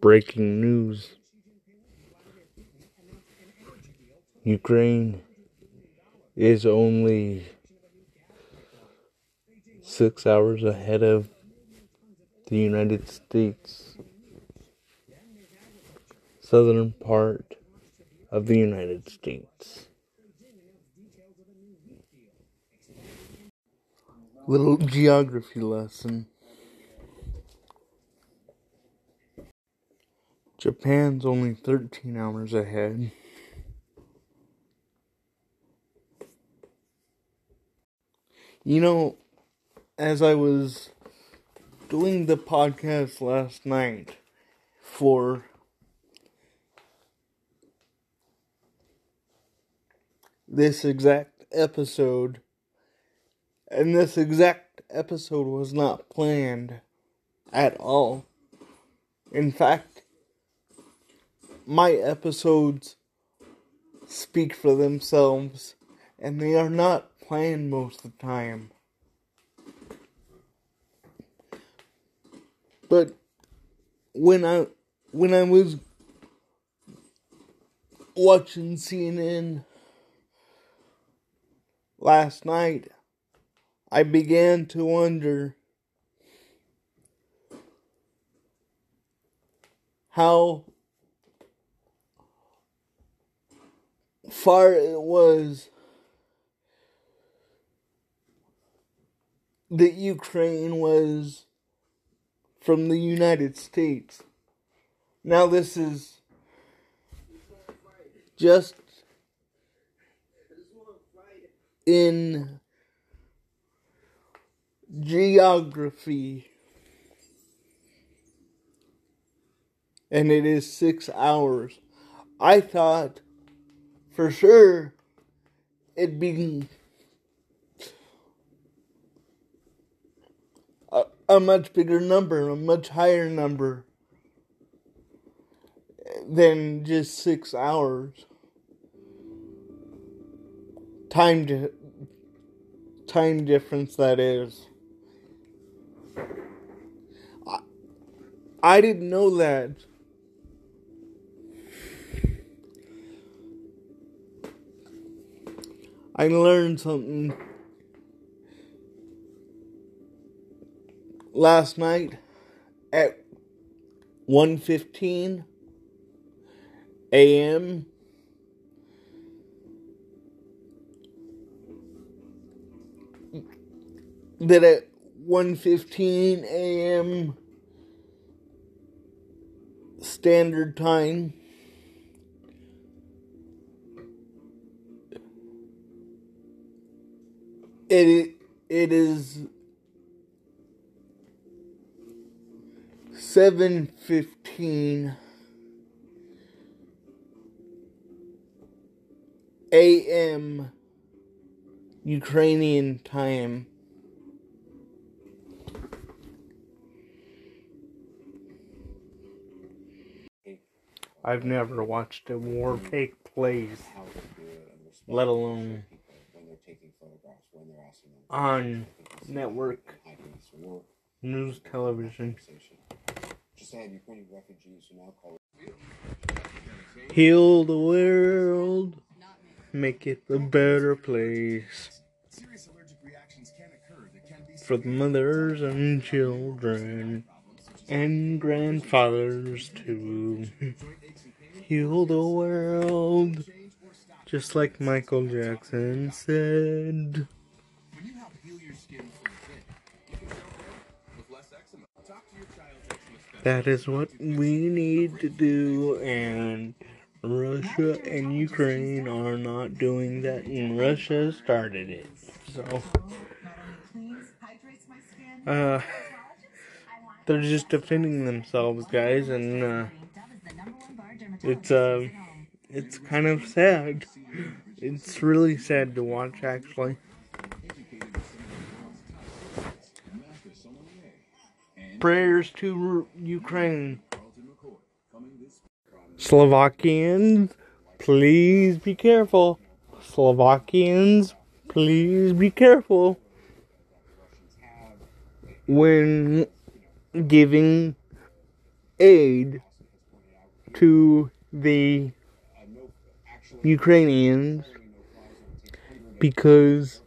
Breaking news. Ukraine is only six hours ahead of the United States, southern part of the United States. Little geography lesson. Japan's only 13 hours ahead. You know, as I was doing the podcast last night for this exact episode, and this exact episode was not planned at all. In fact, my episodes speak for themselves, and they are not planned most of the time. But when I when I was watching CNN last night, I began to wonder how far it was that Ukraine was from the United States. Now, this is just in geography, and it is six hours. I thought for sure it'd be a, much bigger number, a much higher number than just six hours. Time to time difference that is. I, I didn't know that. I learned something last night at 1:15 a.m. that at 1:15 a.m. standard time it it is 7:15 a.m. Ukrainian time. I've never watched a war take place, let alone on network news television. Heal the world, make it a better place. For the mothers and children. And grandfathers too. Heal the world, just like Michael Jackson said. That is what we need to do, and Russia and Ukraine are not doing that, and Russia started it. So, uh, they're just defending themselves, guys, and uh, it's uh, it's kind of sad. It's really sad to watch, actually. Prayers to Ukraine. Slovakians, please be careful. Slovakians, please be careful. when giving aid to the Ukrainians because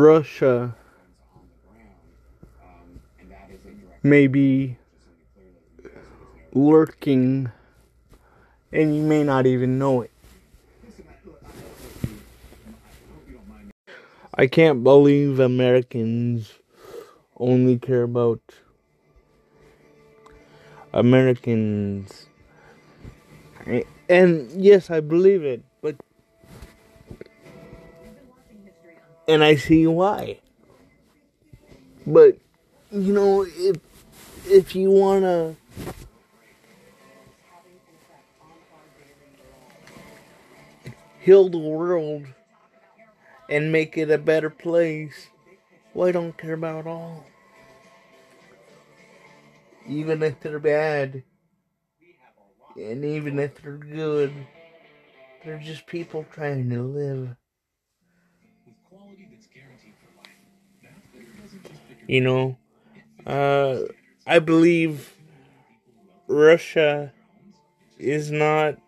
Russia may be lurking and you may not even know it. I can't believe Americans only care about Americans. And yes, I believe it, and I see why. But you know, if if you wanna heal the world and make it a better place, well, I don't care about all. Even if they're bad, and even if they're good, they're just people trying to live. You know, uh, I believe Russia is not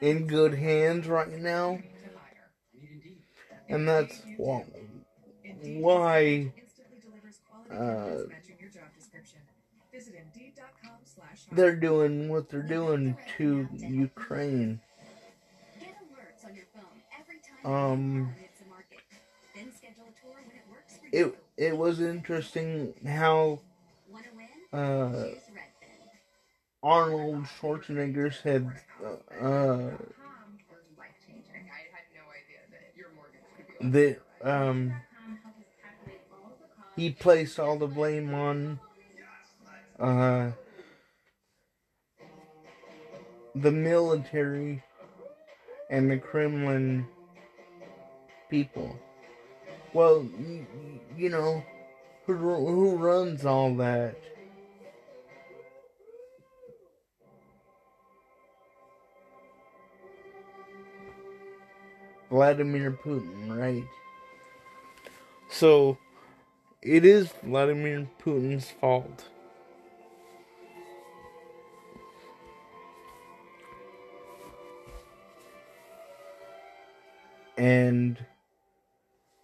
in good hands right now. And that's why uh, they're doing what they're doing to Ukraine. Um, it it was interesting how uh, Arnold Schwarzenegger said uh, that um, he placed all the blame on uh, the military and the Kremlin people. Well, you, you know, who, who runs all that? Vladimir Putin, right? So, it is Vladimir Putin's fault. And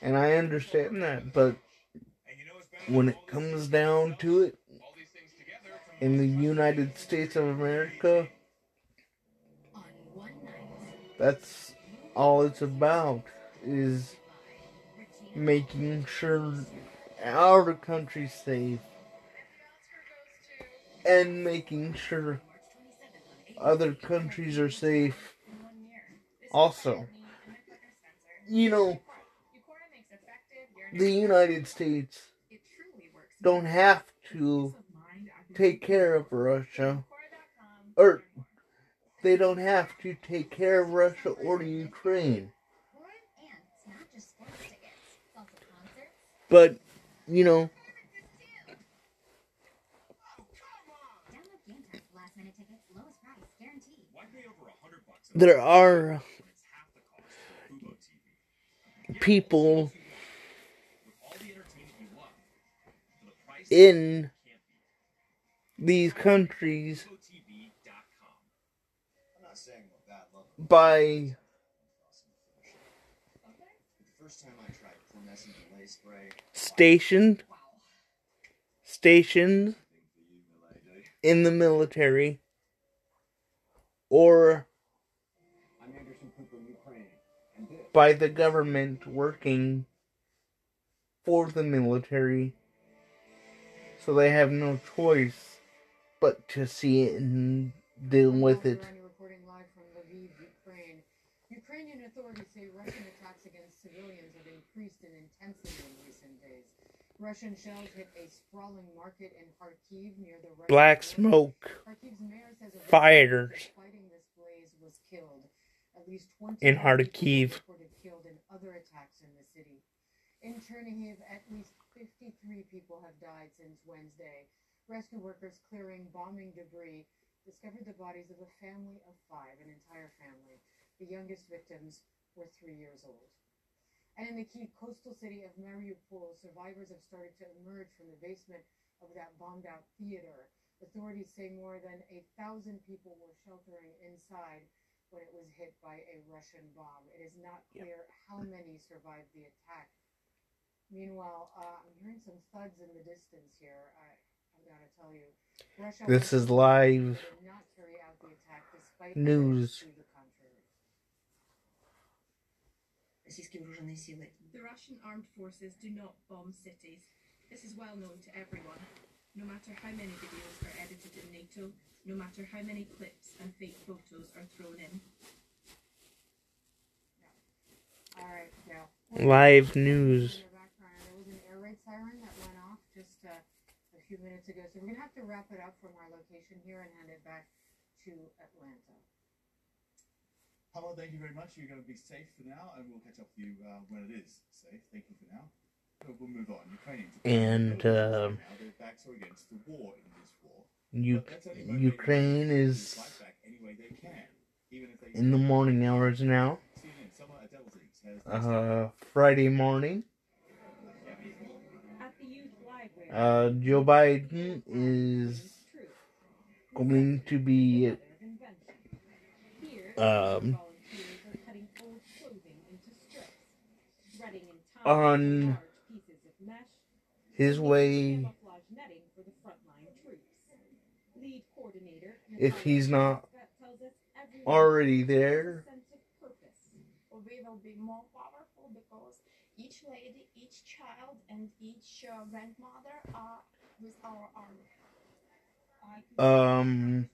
And I understand that, but when it comes down to it, in the United States of America, that's all it's about is making sure our country's safe and making sure other countries are safe also. You know, the United States don't have to take care of Russia, or they don't have to take care of Russia or Ukraine. But, you know, there are people in these countries by stationed stationed in the military or by the government working for the military so they have no choice but to see it and deal with it. Ukrainian authorities say Russian attacks against civilians have increased in intensity in recent days. Russian shells hit a sprawling market in Kharkiv near the Russian Black smoke. Fighters. in Kharkiv. In, in Chernihiv, at least 53 people have died since Wednesday. Rescue workers clearing bombing debris discovered the bodies of a family of five, an entire family. The youngest victims were three years old. And in the key coastal city of Mariupol, survivors have started to emerge from the basement of that bombed out theater. Authorities say more than a thousand people were sheltering inside when it was hit by a Russian bomb. It is not Yep. clear how many survived the attack. Meanwhile, uh, I'm hearing some thuds in the distance here. I, have got to tell you. Russia this is live news. The Russian armed forces do not bomb cities. This is well known to everyone. No matter how many videos are edited in NATO, no matter how many clips and fake photos are thrown in. Live news. In the background, there was an air raid siren that went off just uh, a few minutes ago. So we're gonna have to wrap it up from our location here and hand it back to Atlanta. Hello, thank you very much. You're going to be safe for now, and we'll catch up with you uh, when it is safe. Thank you for now. So we'll move on. Ukrainians. And, uh, backs are against the war in this war. U- But that's only motivating Ukraine is fight back any way they can, even if they in the morning hours now. CNN, Salma Abdelaziz has Uh, Friday morning. Uh, Joe Biden is truth. going to be Mother of invention. Here, Um, volunteers are cutting old clothing into strips, threading and tying On large pieces of mesh, his way camouflage netting for the frontline troops. Lead coordinator if he's not Scott tells us everyone already has a there. Sense of purpose. we will be more powerful because each lady, each child, and each uh, grandmother are with our army. Um,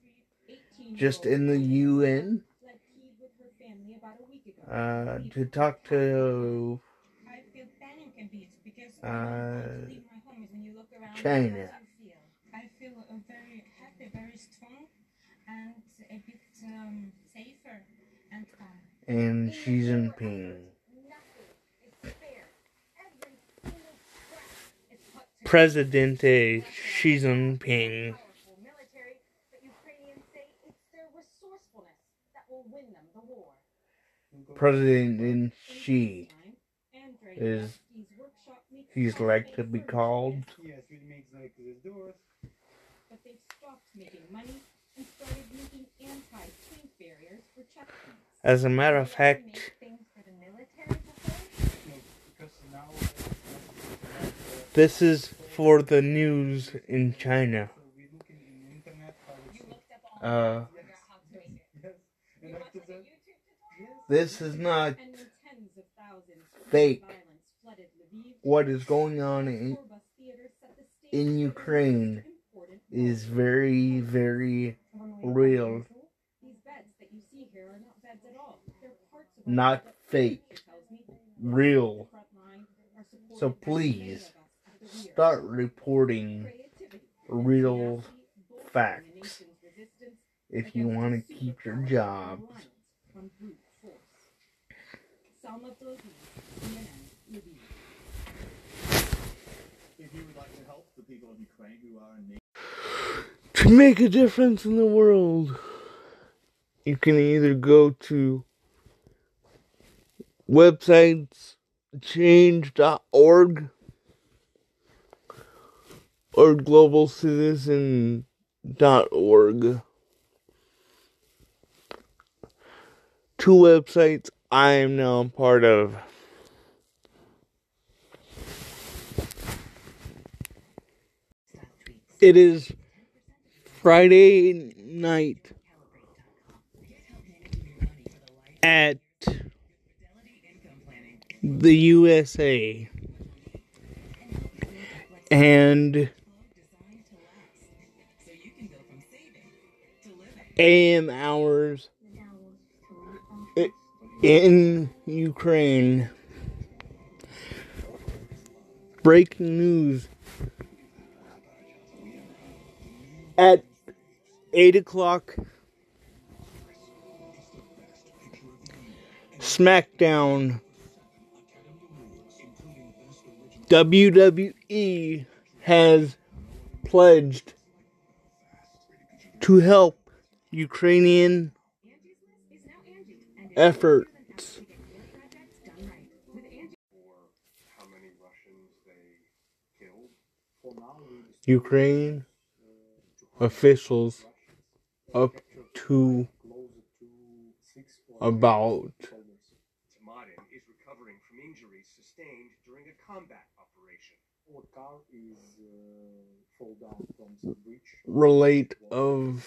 just in the UN fled Kyiv with her family about a week ago. uh, to talk to I feel panic a bit because Uh, I don't want to leave my home. When you look around, China. how do you feel? I feel uh, very happy, very strong, and a bit um, safer and calm. and Xi Jinping. Nothing is fair. Every single scrap is put to Presidente Xi Jinping. powerful military, but Ukrainians say it's their resourcefulness that will win them the war. President Xi Andre is Levsky's workshop makes he's like to be called. Yes, it makes like the doors. But they've stopped making money and started making anti-tank barriers for checkpoints. As a matter of fact, Make things for the military before. No, because now uh, this is for the news in China. Uh, this is not Fake. what is going on in, in Ukraine is very, very real. Not fake. real. So please, Start reporting real facts if you want to keep your jobs. To make a difference in the world, you can either go to websites change.org or globalcitizen.org. Two websites I am now part of. It is Friday night at the USA. And AM hours in Ukraine breaking news. At 8 o'clock, SmackDown WWE has pledged to help Ukrainian efforts. Ukraine officials up to about is recovering from injuries sustained during a combat operation. Our car is fall down from the bridge. relate of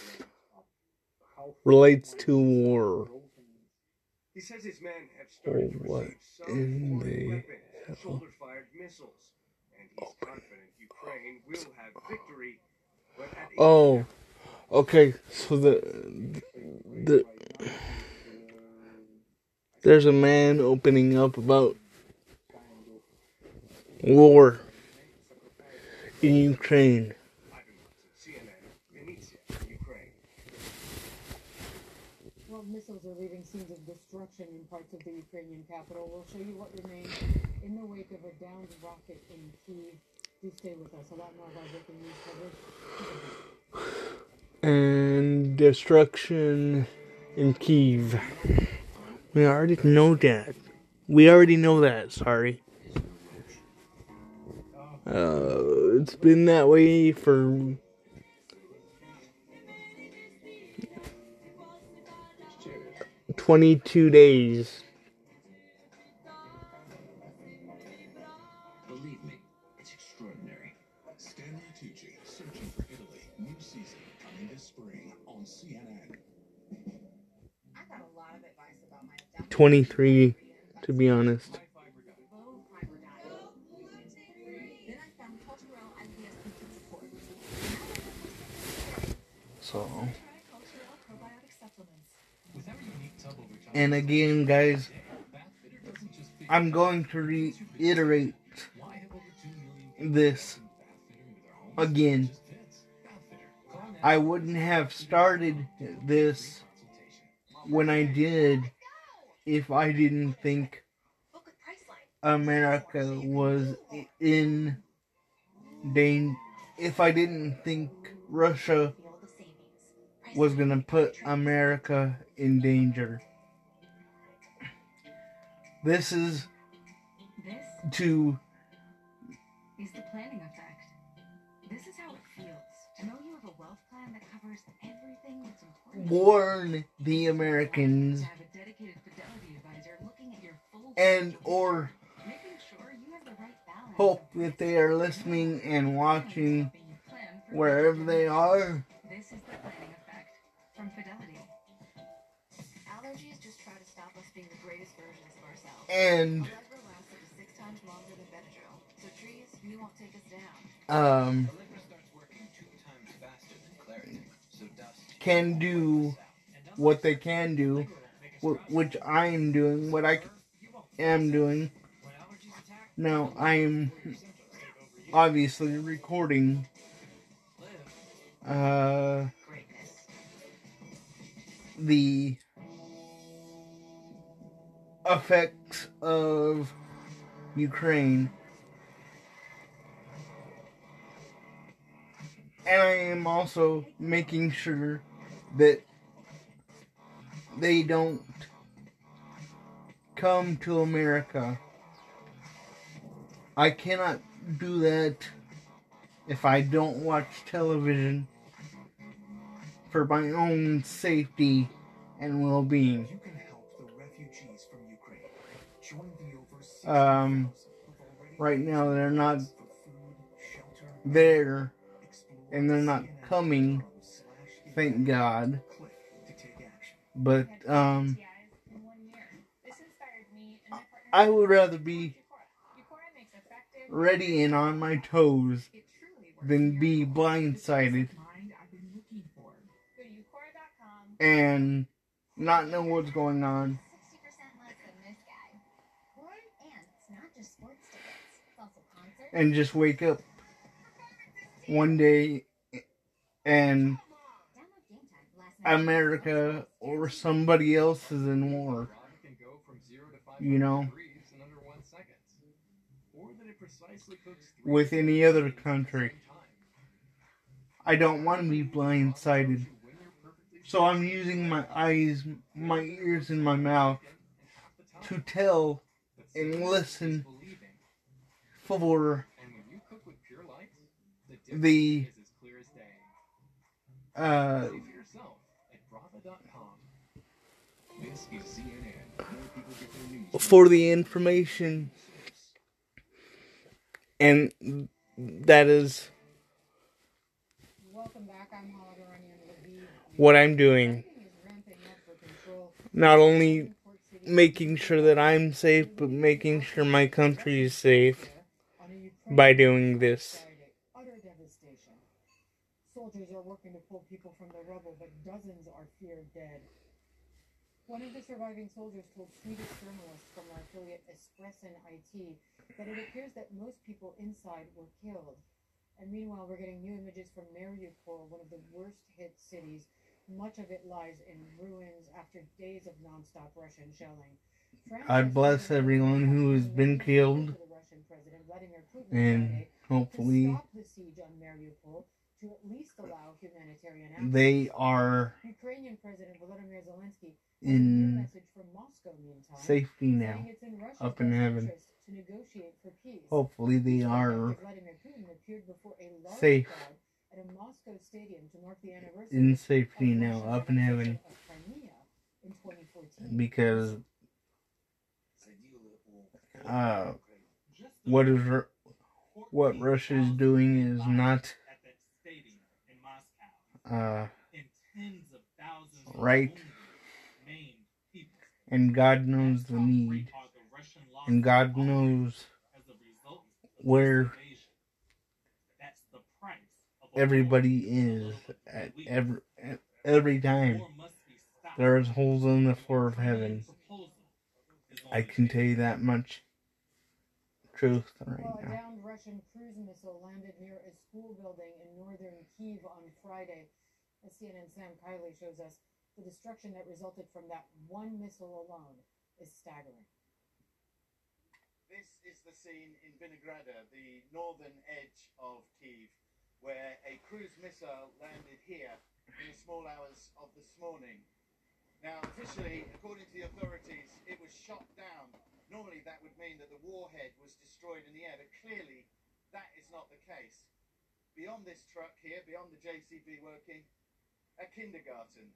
relates to war. broken He says his men have started Oh, what in the weapons, shoulder-fired missiles, and he's confident Ukraine will have victory. But at a Oh, okay. So the the there's a man opening up about war in Ukraine. Ivan Watson, CNN, Vinnytsia, Ukraine. Leaving scenes of destruction in parts of the Ukrainian capital. We'll show you what remains in the wake of a downed rocket in Kyiv. Do stay with us. A lot more our breaking news coverage. and destruction in Kiev. We already know that. We already know that. Sorry. Uh, it's been that way for twenty-two days. Believe me, it's extraordinary. Stanley Tucci, Searching for Italy. New season coming this spring on CNN. I got a lot of advice about my Twenty-three, to be honest. low fiber diet. Then I found cultural ideas and support. So. Try Culturelle probiotic supplements. With our unique tub over time, And again, guys, I'm going to reiterate why have over 2 million people this again. I wouldn't have started this when I did if I didn't think. America was in danger. If I didn't think Russia was gonna put America in danger. This is This to is the planning effect. This is how it feels to know you have a wealth plan that covers everything that's important. warn the Americans To have a dedicated fidelity advisor looking at your full and or making sure you have the right balance. hope that they are listening and watching Helping you plan for wherever they are. This is the planning effect from Fidelity. So dust can do what they can do, which I am doing, what I am doing. Now I am obviously recording uh the effects of Ukraine. And I am also making sure that they don't come to America. I cannot do that if I don't watch television for my own safety and well being. Um, right now they're not there and they're not coming, thank God. But um. I would rather be ready and on my toes than be blindsided and not know what's going on. 60% less than this guy. And just wake up one day and America or somebody else is in war. You know? With any other country. I don't want to be blindsided. So I'm using my eyes, my ears, and my mouth to tell and listen for the uh, for the information and that is Welcome back. I'm Holiday what I'm doing. Everything is ramping up for control. Not only making sure that I'm safe, but making sure my country is safe On a Ukrainian by doing this. Utter devastation. Soldiers are working to pull people from the rubble, but dozens are feared dead. One of the surviving soldiers told Swedish journalists from our affiliate Expressen IT that it appears that most people inside were killed. And meanwhile, we're getting new images from Mariupol, one of the worst hit cities. Much of it lies in ruins after days of nonstop Russian shelling. France God bless everyone who has been killed, to the Russian President Vladimir Putin and Friday hopefully to stop the siege on Mariupol to at least allow humanitarian access. they are Ukrainian President Volodymyr Zelensky has a new in message from Moscow meantime, safety now. it's in up in heaven. to negotiate for peace. Hopefully, they are Vladimir Putin appeared before a large safe. crowd at a Moscow stadium to mark the anniversary in of safety now, up in heaven, annexation of Crimea in 2014. because uh, what is what Russia is doing is not uh, right, and God knows the need, and God knows where everybody is at every at every time. There's holes in the floor of heaven. I can tell you that much truth right Well, a downed Russian cruise missile landed near a school building in northern Kiev on Friday. As CNN Sam Kiley shows us, the destruction that resulted from that one missile alone is staggering. This is the scene in Vynohradar, the northern edge of Kiev, where a cruise missile landed here in the small hours of this morning. Now, officially, according to the authorities, it was shot down. Normally, that would mean that the warhead was destroyed in the air, but clearly, that is not the case. Beyond this truck here, beyond the JCB working, a kindergarten.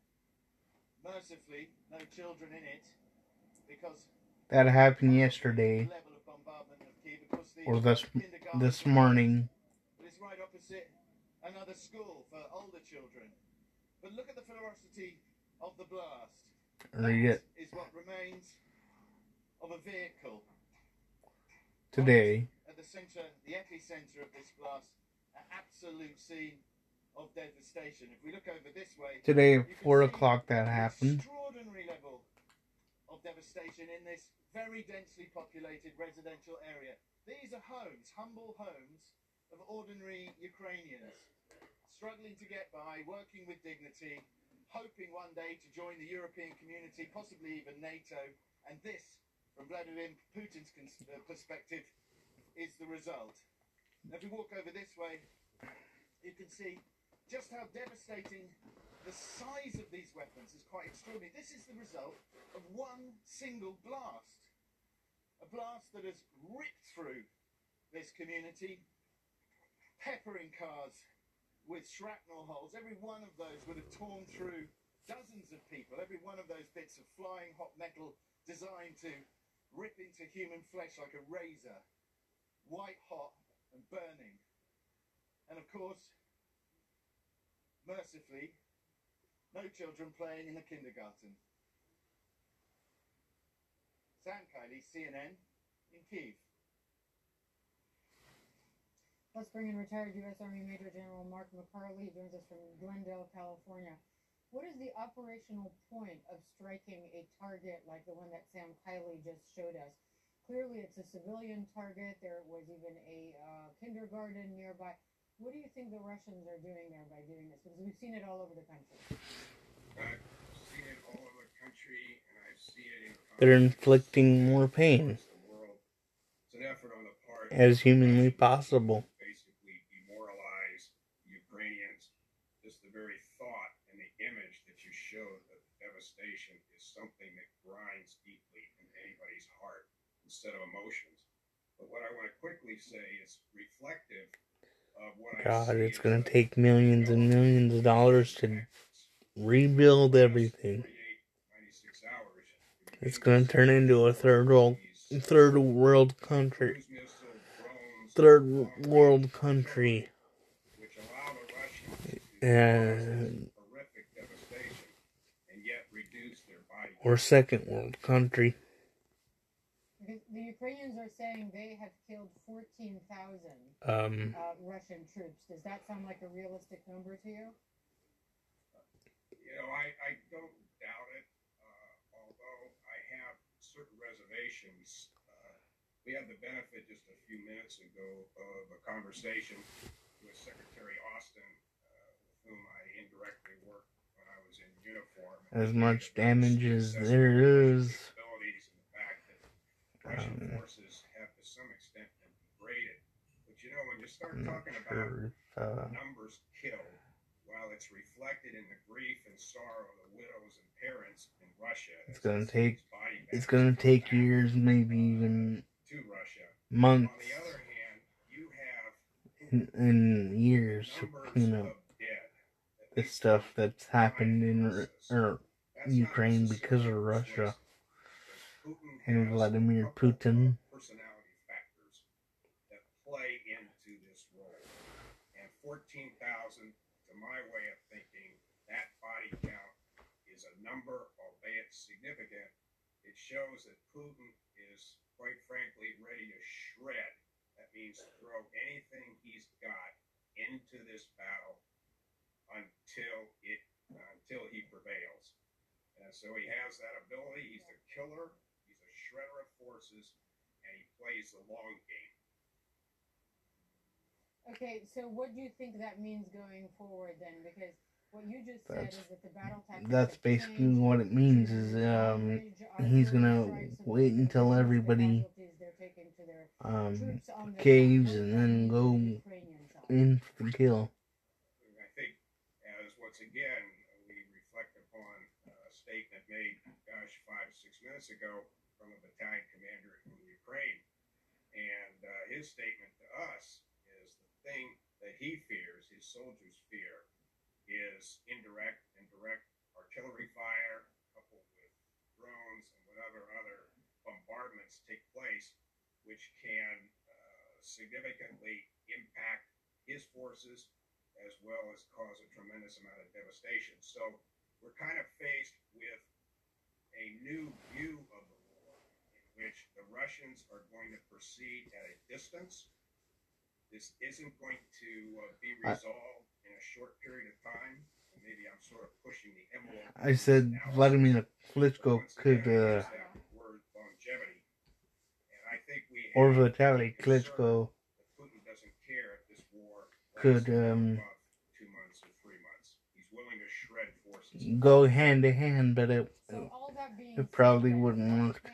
Mercifully, no children in it, because That happened yesterday level of bombardment of Kiev, of the or this this morning. but it's right opposite another school for older children. But look at the ferocity of the blast. Read it That is what remains of a vehicle today. at the center, the epicenter of this blast, an absolute scene of devastation. If we look over this way, Today at four o'clock that happened. Extraordinary level of devastation in this very densely populated residential area. These are homes, humble homes of ordinary Ukrainians, struggling to get by, working with dignity, hoping one day to join the European community, possibly even NATO. And this, from Vladimir Putin's uh, perspective, is the result. Now, if we walk over this way, you can see just how devastating the size of these weapons is quite extraordinary. This is the result of one single blast. A blast that has ripped through this community, peppering cars with shrapnel holes. Every one of those would have torn through dozens of people. Every one of those bits of flying hot metal designed to rip into human flesh like a razor, white hot and burning. And of course, mercifully, no children playing in the kindergarten. Sam Kiley, CNN, in Kiev. Let's bring in retired U.S. Army Major General Mark MacCarley. Joins us from Glendale, California. What is the operational point of striking a target like the one that Sam Kiley just showed us? clearly it's a civilian target. There was even a uh, kindergarten nearby. What do you think the Russians are doing there by doing this? Because we've seen it all over the country. I've seen it all over the country, and I've seen it in They're inflicting more pain the world. It's an effort on the part as humanly possible. basically demoralize Ukrainians. Just the very thought and the image that you showed of devastation is something that grinds deeply in anybody's heart instead of emotions. But what I want to quickly say is reflective of what I God, it's gonna take millions and millions of dollars to rebuild everything. It's gonna turn into a third world, third world country, Cruise missile, drones, third world country, which allow the Russians to and horrific devastation and yet reduce their body or second world country. The, the Ukrainians are saying they have killed 14,000 Um, uh, Russian troops. Does that sound like a realistic number to you? You know, I, I don't doubt it, uh, although I have certain reservations. Uh, we had the benefit just a few minutes ago of a conversation with Secretary Austin, uh, with whom I indirectly worked when I was in uniform. as much damage as there is. Capabilities and the fact that Russian Um, forces have to some extent been degraded. But you know, when you start I'm not talking about if, uh, numbers killed, while it's reflected in the grief and sorrow of the widows and parents in Russia. It's gonna take- it's gonna take years, maybe even to Russia. months On the other hand, you have and, and years to clean up of dead. at the stuff that's happened in analysis. Ru- That's not Ukraine because of Russia persuasive, because Putin and Vladimir Putin. personality factors that play into this role. And 14,000, to my way of thinking, that body count is a number, albeit significant. It shows that Putin is, quite frankly, ready to shred. That means throw anything he's got into this battle until it until he prevails. And so he has that ability. He's a killer. He's a shredder of forces, and he plays the long game. Okay, so what do you think that means going forward then? Because what you just said That's- is that the battle tactics That's basically changed what it means is um, he's gonna artillery strikes and wait until everybody they're taking to their um troops on the caves and What does that then go the in for the kill. I think, as once again we reflect upon a statement made, gosh, five six minutes ago from a battalion commander in Ukraine, and uh, his statement to us is the thing that he fears, his soldiers fear, is indirect and direct artillery fire coupled with drones and whatever other bombardments take place, which can uh, significantly impact his forces as well as cause a tremendous amount of devastation. So we're kind of faced with a new view of which the Russians are going to proceed at a distance. This isn't going to uh, be I- resolved in a short period of time. Maybe I'm sort of pushing the envelope. I said analysis. Vladimir Klitschko could, again, I use uh, word longevity. And I think we or have Vitaly to be concerned Klitschko Putin doesn't care if this war could, um, months, or three months. He's willing to shred forces. go hand to hand, but it So all it probably wouldn't what work.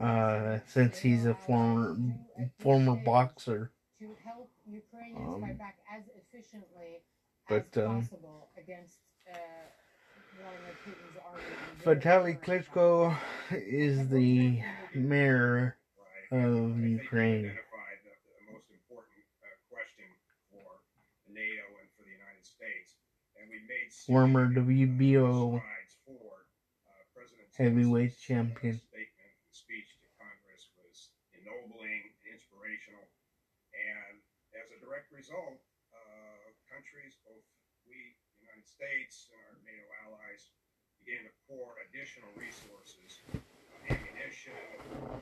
Uh, since he's a former allowed to, at this former boxer. to help Ukrainians fight Um, back as efficiently but, as um, possible against uh, Vladimir Putin's army. Vitaly Klitschko is the mayor of I think you Ukraine. identified WBO heavyweight most important uh, question for NATO and for the United States. And we made Former significant, uh, WBO strides forward. Uh, President heavyweight Zelensky's, uh, champion. statement and speech to Congress was ennobling, inspirational, and as a direct result, uh, countries, both we, the United States, and our NATO allies, began to pour additional resources, uh, ammunition,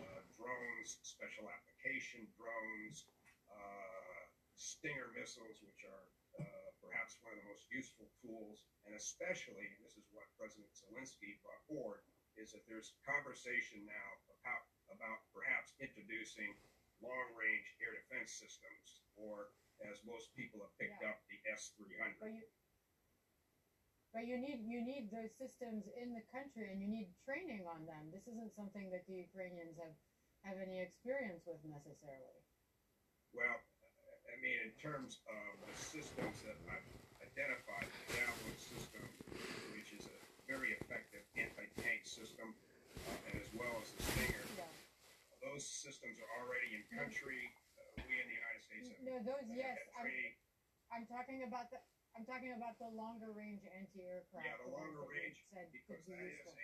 uh, drones, special application drones, uh, Stinger missiles, which are uh, perhaps one of the most useful tools, and especially, and this is what President Zelensky brought forward, is that there's conversation now about about perhaps introducing long-range air defense systems, or as most people have picked Yeah. up, the S-300. But you, but you need you need those systems in the country, and you need training on them. This isn't something that the Ukrainians have have any experience with necessarily. Well, I mean, in terms of the systems that I've identified, the Javelin system, which is a very effective anti-tank system, uh, and as well as the Stinger, Yeah. those systems are already in country. We in the United States have No, those yes. I'm. I'm talking about the I'm talking about the longer range anti-aircraft. Yeah, the longer range, said because be that is a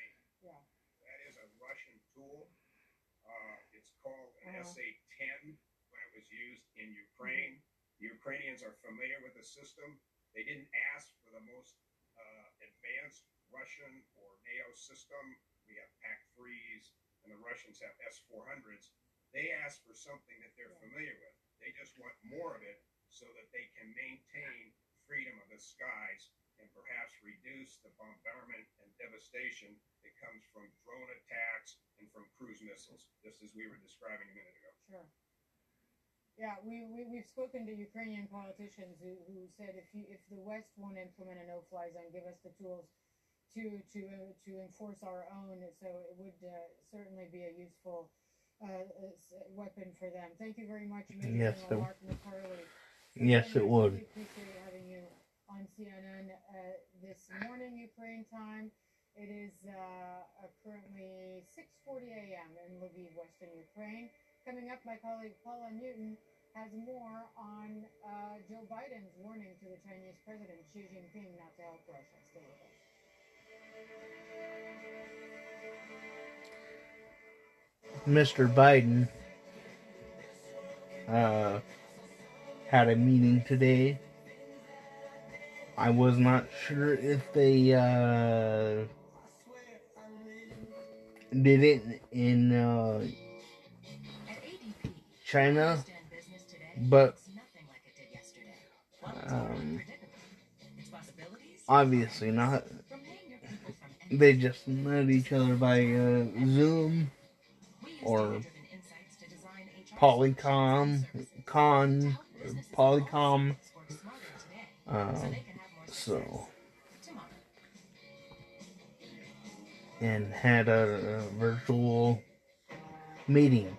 Yeah. that is a Russian tool. Uh, it's called an Uh-huh. SA-10 when it was used in Ukraine. The Ukrainians are familiar with the system. They didn't ask for the most uh, advanced Russian or NATO system. We have PAC-3s, and the Russians have S-400s. They asked for something that they're familiar with. They just want more of it so that they can maintain freedom of the skies and perhaps reduce the bombardment and devastation that comes from drone attacks and from cruise missiles, just as we were describing a minute ago. Sure. Yeah, we, we, we've spoken to Ukrainian politicians who, who said if you, if the West won't implement a no-fly zone, give us the tools to to uh, to enforce our own. So it would uh, certainly be a useful uh, weapon for them. Thank you very much, Major Yes, it- Mark MacCarley. Yes, it would. Appreciate having you on CNN uh, this morning, Ukraine time. It is uh, uh, currently 6:40 a.m. in Lviv, Western Ukraine. Coming up, my colleague Paula Newton has more on uh, Joe Biden's warning to the Chinese President Xi Jinping not to help Russia. Stay with us. Mr. Biden uh, had a meeting today. I was not sure if they uh, did it in uh, China, but um, obviously not. They just met each other by uh, Zoom or Polycom, Con, Polycom. Um, so, and had a, a virtual meeting.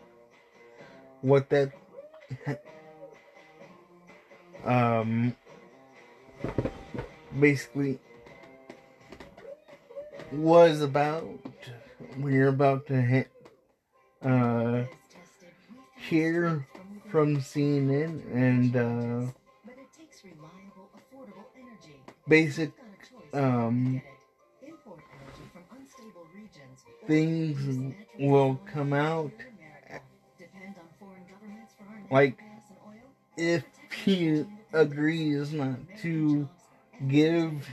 What that um basically was about when you're about to hit uh hear from CNN and uh basic um things will come out. Like if he agrees not to give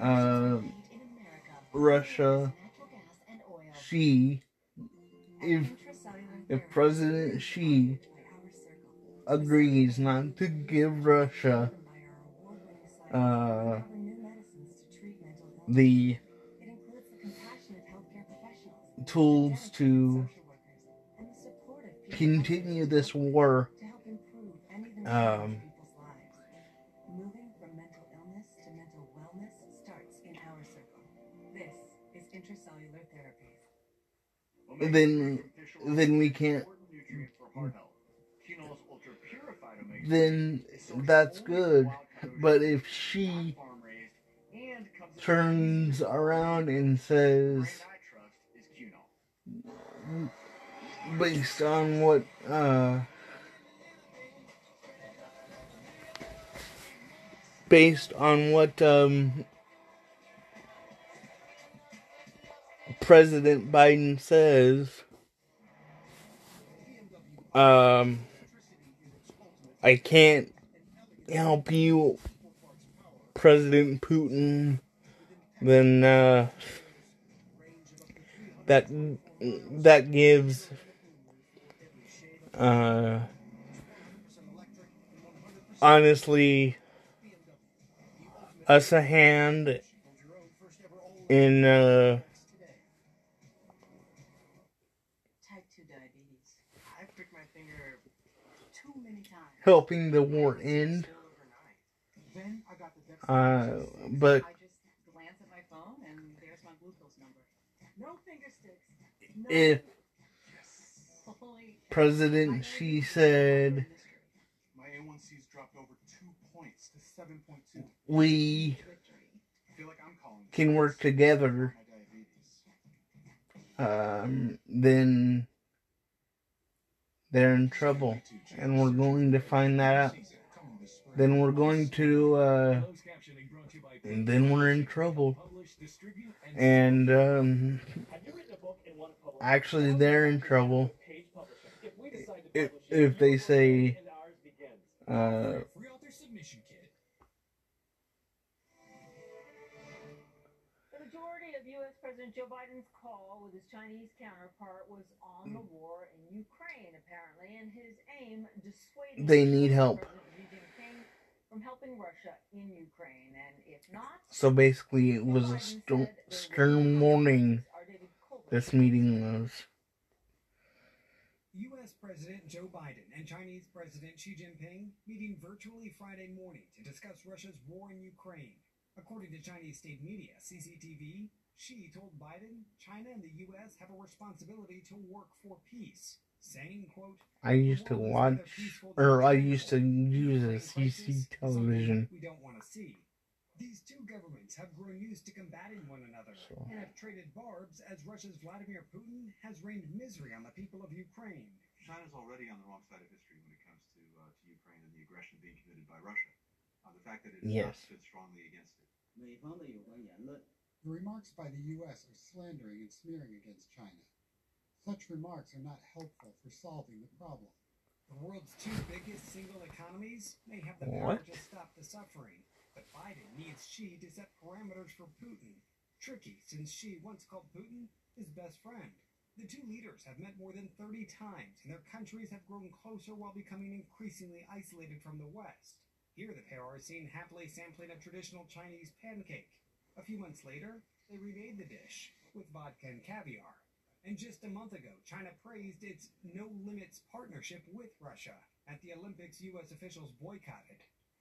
uh, Russia Xi if if President Xi agrees not to give Russia uh, the tools to continue this war. Um, then then we can't then that's good. But if Xi turns around and says based on what uh based on what um President Biden says um I can't help you President Putin then uh that that gives uh honestly us a hand in uh helping the war end. Uh, but I just glance at my phone and there's my glucose number. No finger sticks. No. if Holy President Xi said My A1C's dropped over two points to 7.2. we feel like I'm calling can work together, um, then they're in trouble, and we're going to find that out. Then we're going to, uh, and then we're in trouble, and um, actually they're in trouble. If, if they say uh, President Joe Biden's call with his Chinese counterpart was on the war in Ukraine, apparently, and his aim dissuading They need help. President Xi Jinping from helping Russia in Ukraine, and if not, so basically it was a st- stern warning. This meeting was. U.S. President Joe Biden and Chinese President Xi Jinping meeting virtually Friday morning to discuss Russia's war in Ukraine. According to Chinese state media, CCTV, Xi told Biden China and the U.S. have a responsibility to work for peace, saying, quote, I used to watch, or I used to use a CC television. we don't want to see. These two governments have grown used to combating one another So- and have traded barbs as Russia's Vladimir Putin has rained misery on the people of Ukraine. China's already on the wrong side of history when it comes to uh, to Ukraine and the aggression being committed by Russia. Uh, the fact that it has Yes. stood strongly against it. The remarks by the U.S. are slandering and smearing against China. Such remarks are not helpful for solving the problem. The world's two biggest single economies may have the power to stop the suffering, but Biden needs Xi to set parameters for Putin. Tricky, since Xi once called Putin his best friend. The two leaders have met more than 30 times, and their countries have grown closer while becoming increasingly isolated from the West. Here, the pair are seen happily sampling a traditional Chinese pancake. A few months later, they remade the dish with vodka and caviar. And just a month ago, China praised its no limits partnership with Russia. At the Olympics, U.S. officials boycotted.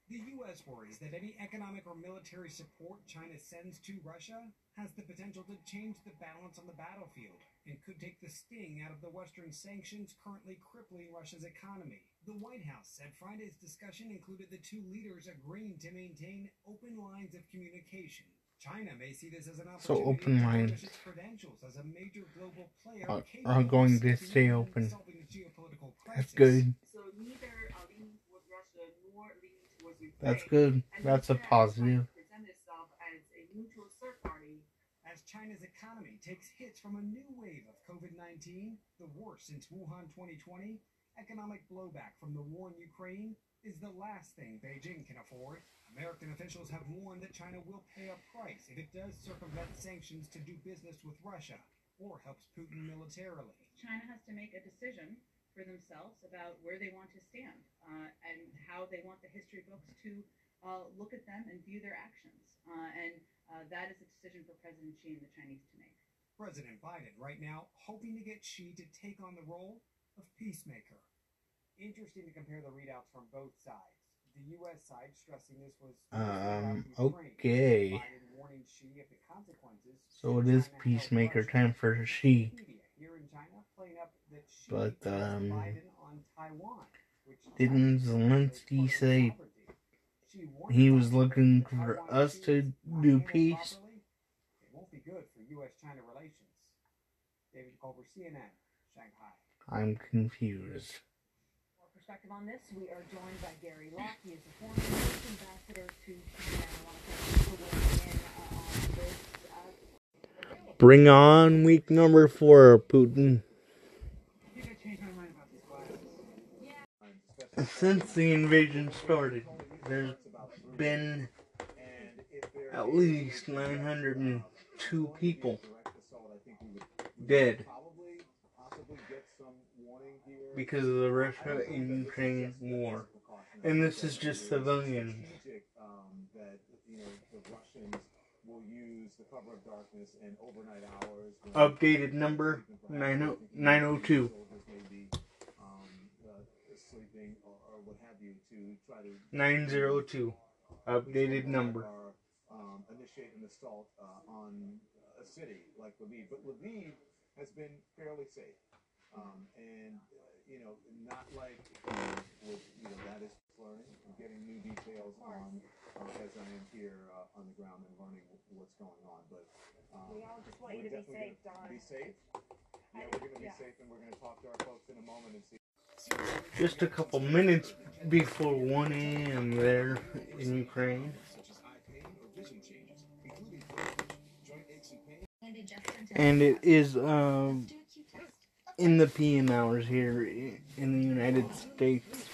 The U.S. worries that any economic or military support China sends to Russia has the potential to change the balance on the battlefield and could take the sting out of the Western sanctions currently crippling Russia's economy. The White House said Friday's discussion included the two leaders agreeing to maintain open lines of communication. China may see this as an So open to lines tarnish its credentials as a major global player are, are going to stay open. solving the geopolitical That's good. So neither leaning towards Russia nor leaning towards Ukraine. That's good. That's a positive. trying to Present itself as a neutral third party. As China's economy takes hits from a new wave of COVID 19, the worst since Wuhan 2020, economic blowback from the war in Ukraine is the last thing Beijing can afford. American officials have warned that China will pay a price if it does circumvent sanctions to do business with Russia or helps Putin militarily. China has to make a decision for themselves about where they want to stand uh, and how they want the history books to uh, look at them and view their actions. Uh, and uh, that is a decision for President Xi and the Chinese to make. President Biden right now hoping to get Xi to take on the role of peacemaker. Interesting to compare the readouts from both sides. The U.S. side stressing this was Um, okay. Warning Xi of the consequences. So it is peacemaker time for Xi. Here in China playing up that Xi But, um, Biden on Taiwan, which Didn't Zelensky say he was looking for us to do peace? It won't be good for U.S.-China relations. David Culver, CNN, Shanghai. I'm confused. For perspective on this, we are joined by Gary Locke. He is a former U.S. ambassador to China. I want to thank you for weighing in on this. Bring on week number four, Putin. Since the invasion started, there's been at least 902 people dead because of the Russia Ukraine war. And this is just civilians. um, that you know the Russians will use the cover of darkness and overnight hours. when- Updated number 90 902. soldiers may be, um, uh, uh, sleeping or, or what have you to try to 902. Updated number. Um, initiate an assault uh, on a city like Lviv, but Lviv has been fairly safe, um, and uh, you know, not like uh, with you know that is learning and getting new details on uh, as I am here uh, on the ground and learning what's going on. But um, We all just want you we're to be safe, gonna Don. Be safe. Yeah, we're going to be Yeah. safe, and we're going to talk to our folks in a moment and see. Just a couple minutes before 1 a.m. there in Ukraine. such as eye pain or vision changes, including vertigo, joint aches and. And it is um, in the PM hours here in the United States.